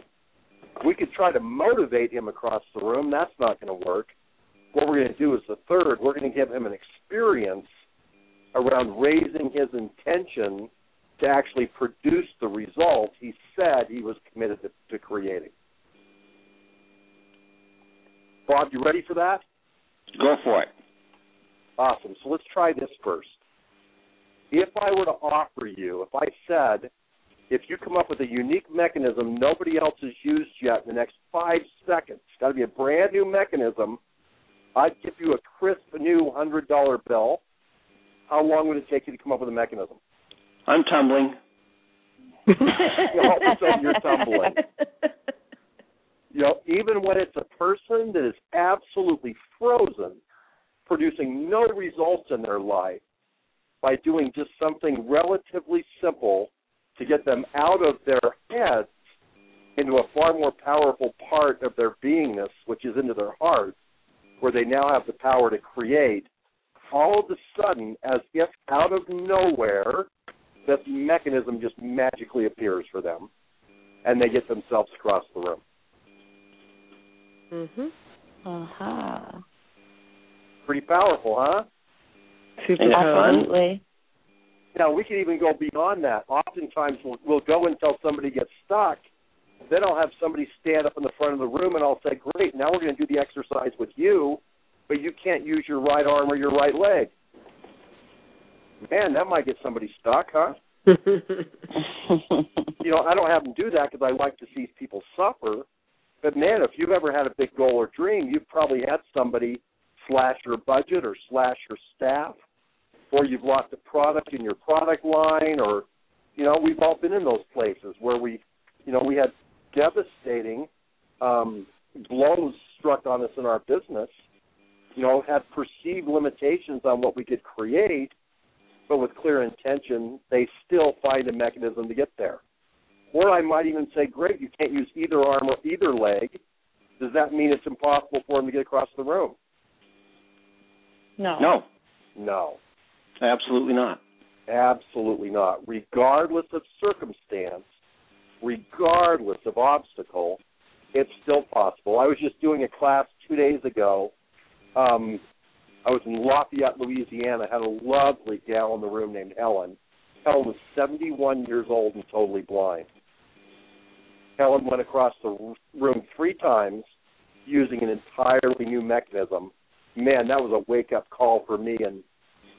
S4: We could try to motivate him across the room. That's not going to work. What we're going to do is the third, we're going to give him an experience around raising his intention to actually produce the result he said he was committed to, to creating. Bob, you ready for that?
S6: Go for it.
S4: Awesome. So let's try this first. If I were to offer you, if I said, if you come up with a unique mechanism nobody else has used yet in the next five seconds, it's got to be a brand new mechanism, I'd give you a crisp new $100 bill. How long would it take you to come up with a mechanism?
S6: I'm tumbling.
S4: All of a sudden you're tumbling. You know, even when it's a person that is absolutely frozen, producing no results in their life, by doing just something relatively simple to get them out of their heads into a far more powerful part of their beingness, which is into their heart, where they now have the power to create all of a sudden, as if out of nowhere, this mechanism just magically appears for them, and they get themselves across the room.
S1: Mhm.
S3: Uh-huh.
S4: Pretty powerful, huh?
S1: Super powerful.
S3: Absolutely.
S4: Now we can even go beyond that. Oftentimes we'll, we'll go until somebody gets stuck. Then I'll have somebody stand up in the front of the room and I'll say, "Great, now we're going to do the exercise with you, but you can't use your right arm or your right leg." Man, that might get somebody stuck, huh? you know, I don't have them do that because I like to see people suffer. But man, if you've ever had a big goal or dream, you've probably had somebody slash your budget or slash your staff, or you've lost a product in your product line, or you know, we've all been in those places where we, you know, we had devastating um, blows struck on us in our business. You know, had perceived limitations on what we could create, but with clear intention, they still find a mechanism to get there. Or I might even say, great, you can't use either arm or either leg. Does that mean it's impossible for them to get across the room?
S3: No.
S6: No,
S4: No,
S6: absolutely not.
S4: absolutely not. Regardless of circumstance, regardless of obstacle, it's still possible. I was just doing a class two days ago. Um, I was in Lafayette, Louisiana. had a lovely gal in the room named Helen. Helen was 71 years old and totally blind. Helen went across the room three times using an entirely new mechanism. Man, that was a wake up call for me and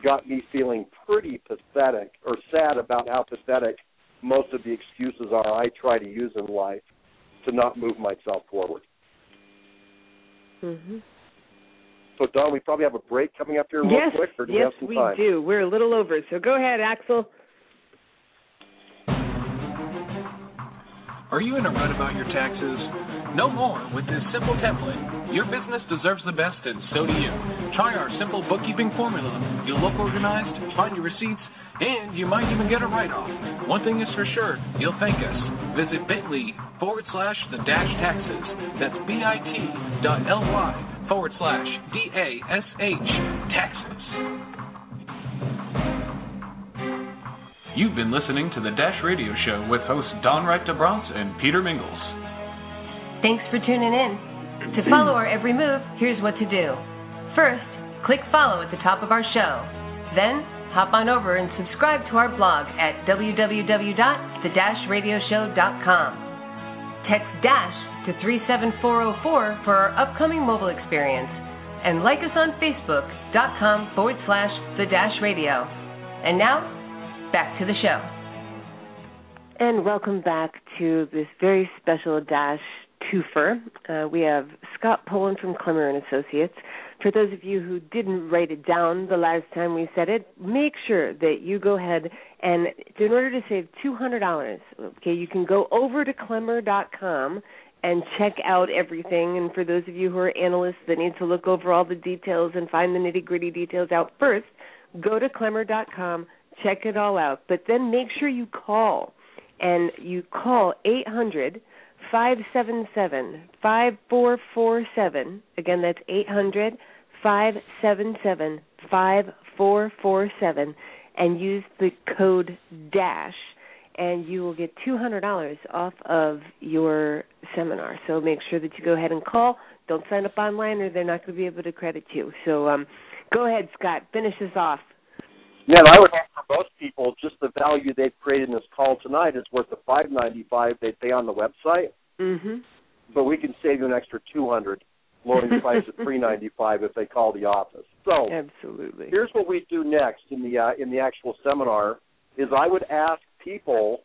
S4: got me feeling pretty pathetic or sad about how pathetic most of the excuses are I try to use in life to not move myself forward.
S1: Mhm.
S4: So, Dawn, we probably have a break coming up here real
S1: Yes,
S4: quick, or do we
S1: yes,
S4: have some
S1: we
S4: time?
S1: do. We're a little over, so go ahead, Axel.
S5: Are you in a rut about your taxes? No more. With this simple template, your business deserves the best, and so do you. Try our simple bookkeeping formula. You'll look organized, find your receipts, and you might even get a write off. One thing is for sure, you'll thank us. Visit bit.ly forward slash the dash taxes. That's bit.ly forward slash D A S H taxes. You've been listening to the Dash Radio Show with hosts Dawn Wright-de Brantes and Peter Mingils.
S7: Thanks for tuning in. To follow our every move, here's what to do. First, click follow at the top of our show. Then, hop on over and subscribe to our blog at www.the-radioshow.com. Text DASH to 37404 for our upcoming mobile experience. And like us on Facebook.com forward slash the Dash Radio. And now, back to the show.
S1: And welcome back to this very special Dash twofer. Uh, we have Scott Pullan from Klemmer and Associates. For those of you who didn't write it down the last time we said it, make sure that you go ahead and in order to save two hundred dollars, okay, you can go over to Klemmer.com and check out everything. And for those of you who are analysts that need to look over all the details and find the nitty gritty details out first, go to Klemmer.com, check it all out. But then make sure you call and you call 800 577 5447. Again, that's 800 577 5447 and use the code DASH and you will get $200 off of your seminar. So make sure that you go ahead and call. Don't sign up online or they're not going to be able to credit you. So um, go ahead, Scott. Finish this off.
S4: Yeah, and I would ask for most people just the value they've created in this call tonight is worth the five ninety five they pay on the website,
S1: Mhm.
S4: but we can save you an extra two hundred, lowering the price to three ninety five if they call the office. So
S1: Absolutely.
S4: here's what we do next in the uh, in the actual seminar is I would ask people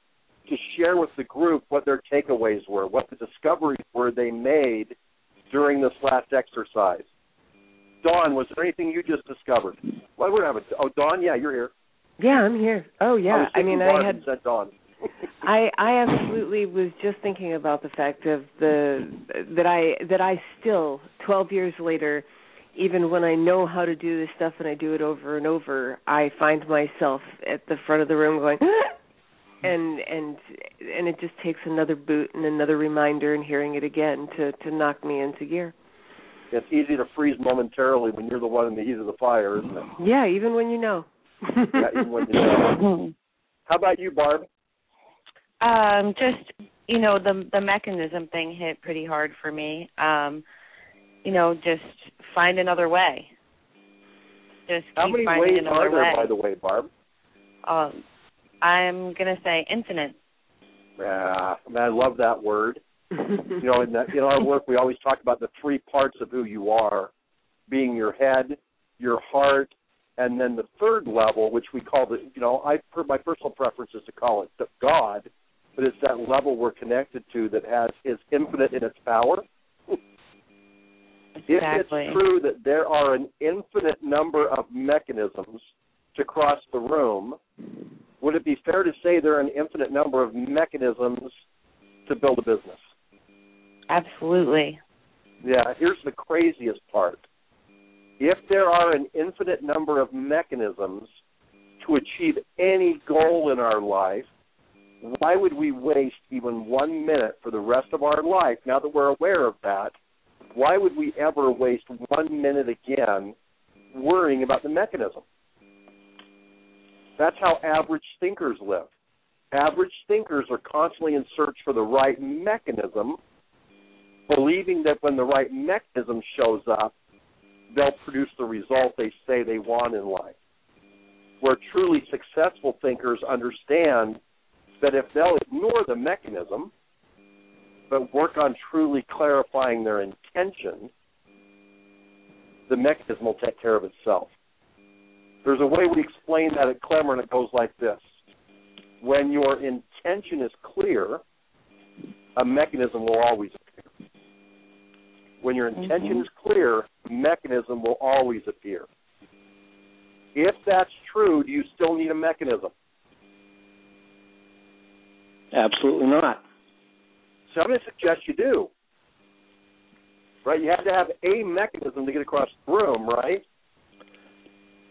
S4: to share with the group what their takeaways were, what the discoveries were they made during this last exercise. Dawn, was there anything you just discovered? Well, we're having oh Dawn, yeah, you're here.
S1: Yeah, I'm here. Oh, oh
S4: I,
S1: yeah.
S4: was
S1: I mean,
S4: thinking
S1: I had
S4: said Dawn.
S1: I I absolutely was just thinking about the fact of the that I that I still 12 years later even when I know how to do this stuff and I do it over and over, I find myself at the front of the room going and and and it just takes another boot and another reminder and hearing it again to to knock me into gear.
S4: It's easy to freeze momentarily when you're the one in the heat of the fire, isn't it?
S1: Yeah, even when you know.
S4: yeah, even when you know. How about you, Barb?
S3: Um, just you know, the the mechanism thing hit pretty hard for me. Um, you know, just find another way. Just
S4: How
S3: keep
S4: many
S3: finding
S4: ways
S3: another
S4: are there,
S3: way.
S4: by the way, Barb?
S3: Um, I'm gonna say infinite.
S4: Yeah, man, I love that word. You know, in, that, in our work, we always talk about the three parts of who you are, being your head, your heart, and then the third level, which we call the, you know, I my personal preference is to call it the God, but it's that level we're connected to that has is infinite in its power.
S3: Exactly.
S4: If it's true that there are an infinite number of mechanisms to cross the room, would it be fair to say there are an infinite number of mechanisms to build a business?
S3: Absolutely.
S4: Yeah, here's the craziest part. If there are an infinite number of mechanisms to achieve any goal in our life, why would we waste even one minute for the rest of our life, now that we're aware of that, why would we ever waste one minute again worrying about the mechanism? That's how average thinkers live. Average thinkers are constantly in search for the right mechanism, believing that when the right mechanism shows up, they'll produce the result they say they want in life. Where truly successful thinkers understand that if they'll ignore the mechanism, but work on truly clarifying their intention, the mechanism will take care of itself. There's a way we explain that at Klemmer, and it goes like this. When your intention is clear, a mechanism will always. When your intention
S3: Mhm.
S4: is clear, mechanism will always appear. If that's true, do you still need a mechanism?
S6: Absolutely not.
S4: So I'm going to suggest you do. Right? You have to have a mechanism to get across the room, right?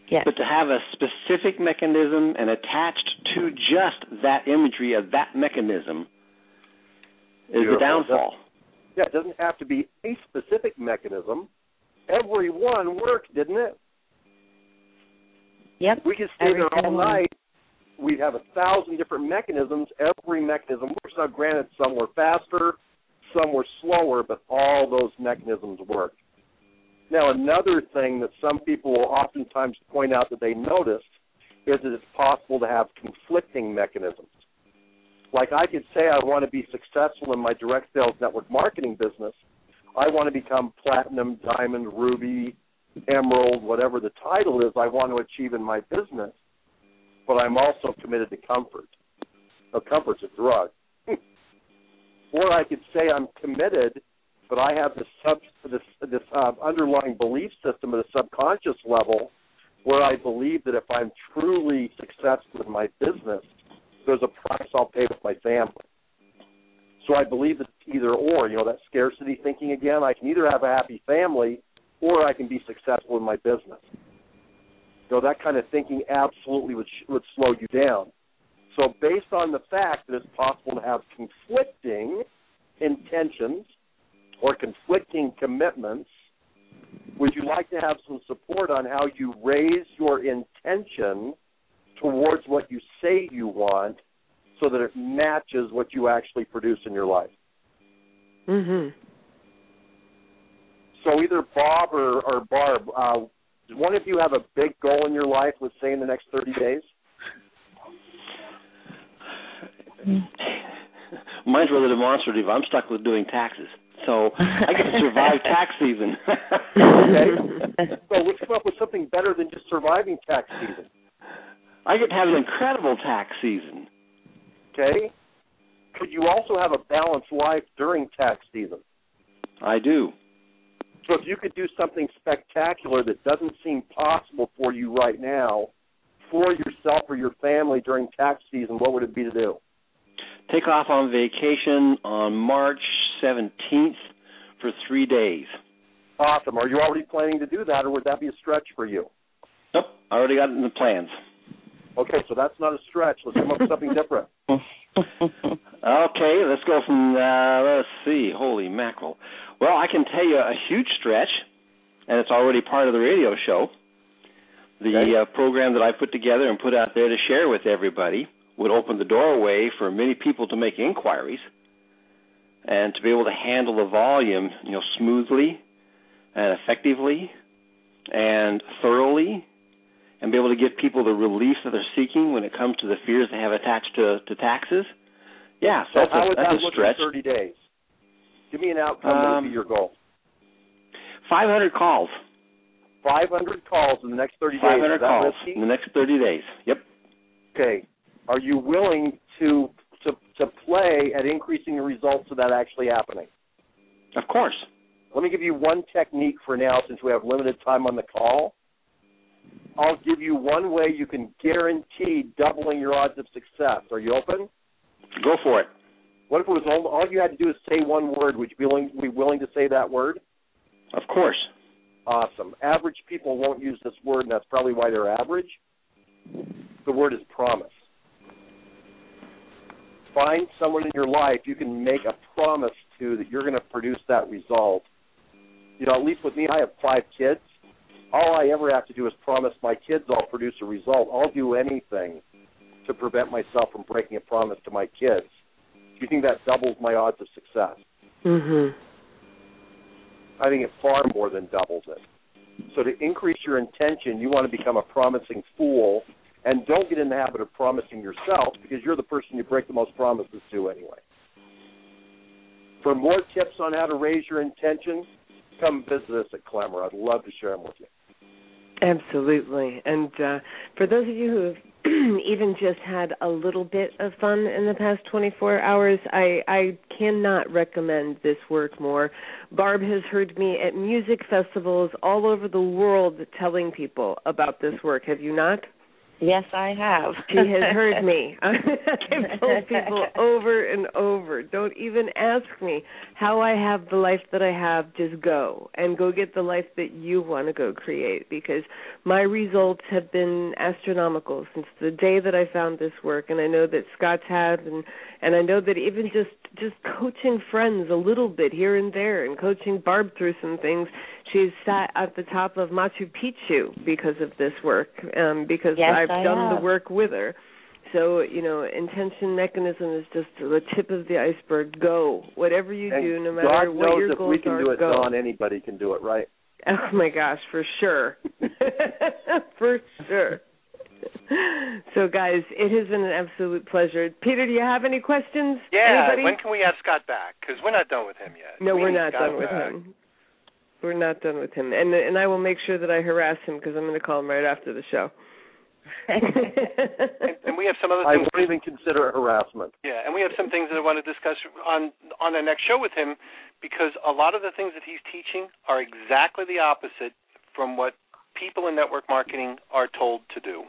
S3: Yes.
S6: But to have a specific mechanism and attached to just that imagery of that mechanism is
S4: Beautiful.
S6: the downfall.
S4: Yeah, it doesn't have to be a specific mechanism. Every one worked, didn't it?
S3: Yep.
S4: We could stay there all night. We'd have a thousand different mechanisms. Every mechanism works. Now, granted, some were faster, some were slower, but all those mechanisms worked. Now, another thing that some people will oftentimes point out that they noticed is that it's possible to have conflicting mechanisms. Like I could say I want to be successful in my direct sales network marketing business. I want to become platinum, diamond, ruby, emerald, whatever the title is I want to achieve in my business. But I'm also committed to comfort. Now, comfort's a drug. or I could say I'm committed, but I have this sub this this uh, underlying belief system at a subconscious level where I believe that if I'm truly successful in my business, there's a price I'll pay with my family. So I believe that either or, you know, that scarcity thinking again, I can either have a happy family or I can be successful in my business. You know, that kind of thinking absolutely would would slow you down. So based on the fact that it's possible to have conflicting intentions or conflicting commitments, would you like to have some support on how you raise your intention towards what you say you want so that it matches what you actually produce in your life?
S1: Mhm.
S4: So either Bob or, or Barb, uh, does one of you have a big goal in your life, let's say in the next 30 days?
S6: Mine's rather demonstrative. I'm stuck with doing taxes. So I get to survive tax season.
S4: Okay. so let's come up with something better than just surviving tax season.
S6: I get to have an incredible tax season.
S4: Okay? Could you also have a balanced life during tax season?
S6: I do.
S4: So if you could do something spectacular that doesn't seem possible for you right now, for yourself or your family during tax season, what would it be to do?
S6: Take off on vacation on March 17th for three days.
S4: Awesome. Are you already planning to do that, or would that be a stretch for you?
S6: Nope, I already got it in the plans.
S4: Okay, so that's not a stretch. Let's come up with something different.
S6: Okay, let's go from, uh, let's see, holy mackerel. Well, I can tell you a huge stretch and it's already part of the radio show. The
S4: Okay.
S6: uh, program that I put together and put out there to share with everybody would open the doorway for many people to make inquiries and to be able to handle the volume, you know, smoothly and effectively and thoroughly and be able to give people the relief that they're seeking when it comes to the fears they have attached to, to taxes. Yeah, so
S4: So
S6: that's
S4: how
S6: a,
S4: would
S6: that's
S4: that look
S6: stretch.
S4: in 30 days? Give me an outcome that would
S6: Um,
S4: be your goal.
S6: 500 calls.
S4: 500 calls in the next 30 days.
S6: 500 calls
S4: risky?
S6: in the next 30 days. Yep.
S4: Okay. Are you willing to to to play at increasing the results of that actually happening?
S6: Of course.
S4: Let me give you one technique for now since we have limited time on the call. I'll give you one way you can guarantee doubling your odds of success. Are you open?
S6: Go for it.
S4: What if it was all, all you had to do is say one word? Would you be willing, be willing to say that word?
S6: Of course.
S4: Awesome. Average people won't use this word, and that's probably why they're average. The word is promise. Find someone in your life you can make a promise to that you're going to produce that result. You know, at least with me, I have five kids. All I ever have to do is promise my kids I'll produce a result. I'll do anything to prevent myself from breaking a promise to my kids. Do you think that doubles my odds of success?
S1: Mhm.
S4: I think it far more than doubles it. So to increase your intention, you want to become a promising fool, and don't get in the habit of promising yourself because you're the person you break the most promises to anyway. For more tips on how to raise your intention, come visit us at Klemmer. I'd love to share them with you.
S1: Absolutely. And uh, for those of you who have even just had a little bit of fun in the past 24 hours, I, I cannot recommend this work more. Barb has heard me at music festivals all over the world telling people about this work. Have you not?
S3: Yes, I have.
S1: She has heard me. I've told people over and over, don't even ask me how I have the life that I have. Just go and go get the life that you want to go create because my results have been astronomical since the day that I found this work and I know that Scott's had and and I know that even just just coaching friends a little bit here and there and coaching Barb through some things she's sat at the top of Machu Picchu because of this work um because
S3: Yes,
S1: I've
S3: I
S1: done
S3: have.
S1: the work with her. So, you know, intention mechanism is just the tip of the iceberg. Go. Whatever you
S4: and
S1: do, no
S4: God
S1: matter what
S4: knows
S1: your
S4: if
S1: goals
S4: we can
S1: are,
S4: do it,
S1: go.
S4: Dawn, anybody can do it, right?
S1: Oh my gosh, for sure. for sure. So guys, it has been an absolute pleasure. Peter, do you have any questions?
S2: Yeah,
S1: Anybody?
S2: when can we have Scott back? Because we're not done with him yet.
S1: No,
S2: We
S1: we're not
S2: Scott
S1: done with him. We're not done with him, and and I will make sure that I harass him because I'm going to call him right after the show.
S2: And, and we have some other
S4: I
S2: things.
S4: won't even consider harassment.
S2: Yeah, and we have some things that I want to discuss on on the next show with him because a lot of the things that he's teaching are exactly the opposite from what people in network marketing are told to do.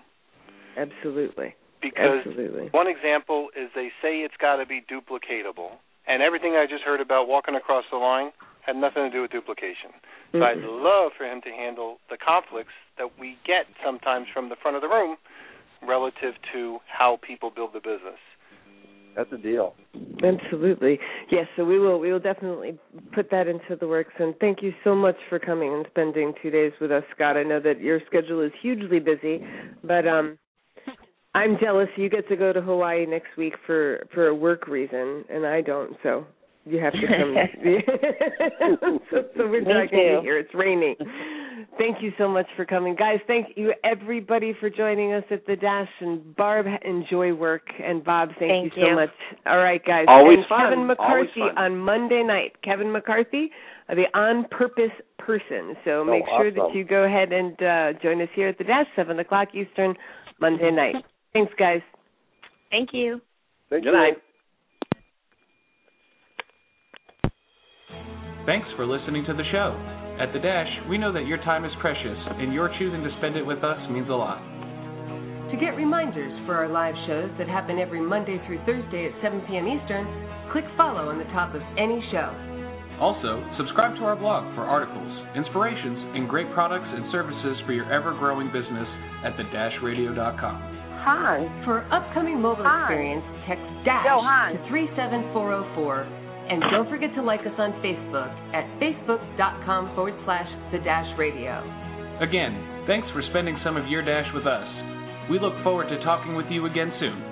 S1: Absolutely.
S2: Because
S1: Absolutely.
S2: one example is they say it's got to be duplicatable, and everything I just heard about walking across the line had nothing to do with duplication. So I'd love for him to handle the conflicts that we get sometimes from the front of the room relative to how people build the business.
S4: That's a deal.
S1: Absolutely. Yes, so we will we will definitely put that into the works and thank you so much for coming and spending 2 days with us Scott. I know that your schedule is hugely busy, but um I'm jealous you get to go to Hawaii next week for for a work reason and I don't. So you have to come. so, so we're
S3: Me
S1: not going to be here. It's raining. Thank you so much for coming, guys. Thank you everybody for joining us at the Dash. And Barb, enjoy work, and Bob, thank,
S3: Thank
S1: you so much. All right, guys.
S6: Always
S1: and
S6: fun.
S1: Kevin
S6: Always
S1: McCarthy
S6: fun.
S1: on Monday night. Kevin McCarthy, the On Purpose person. So make sure that
S4: Oh,
S1: you go ahead and uh, join us here at the Dash, seven o'clock Eastern, Monday night. Thanks, guys.
S3: Thank you.
S4: Thank
S6: Good
S4: you.
S6: night.
S5: Thanks for listening to the show. At The Dash, we know that your time is precious, and your choosing to spend it with us means a lot.
S7: To get reminders for our live shows that happen every Monday through Thursday at 7 p.m. Eastern, click follow on the top of any show.
S5: Also, subscribe to our blog for articles, inspirations, and great products and services for your ever-growing business at thedashradio.com.
S8: Hi.
S7: For upcoming mobile
S8: Hi.
S7: experience, text DASH
S8: Yo,
S7: to 37404 And don't forget to like us on Facebook at facebook.com forward slash the dash radio.
S5: Again, thanks for spending some of your dash with us. We look forward to talking with you again soon.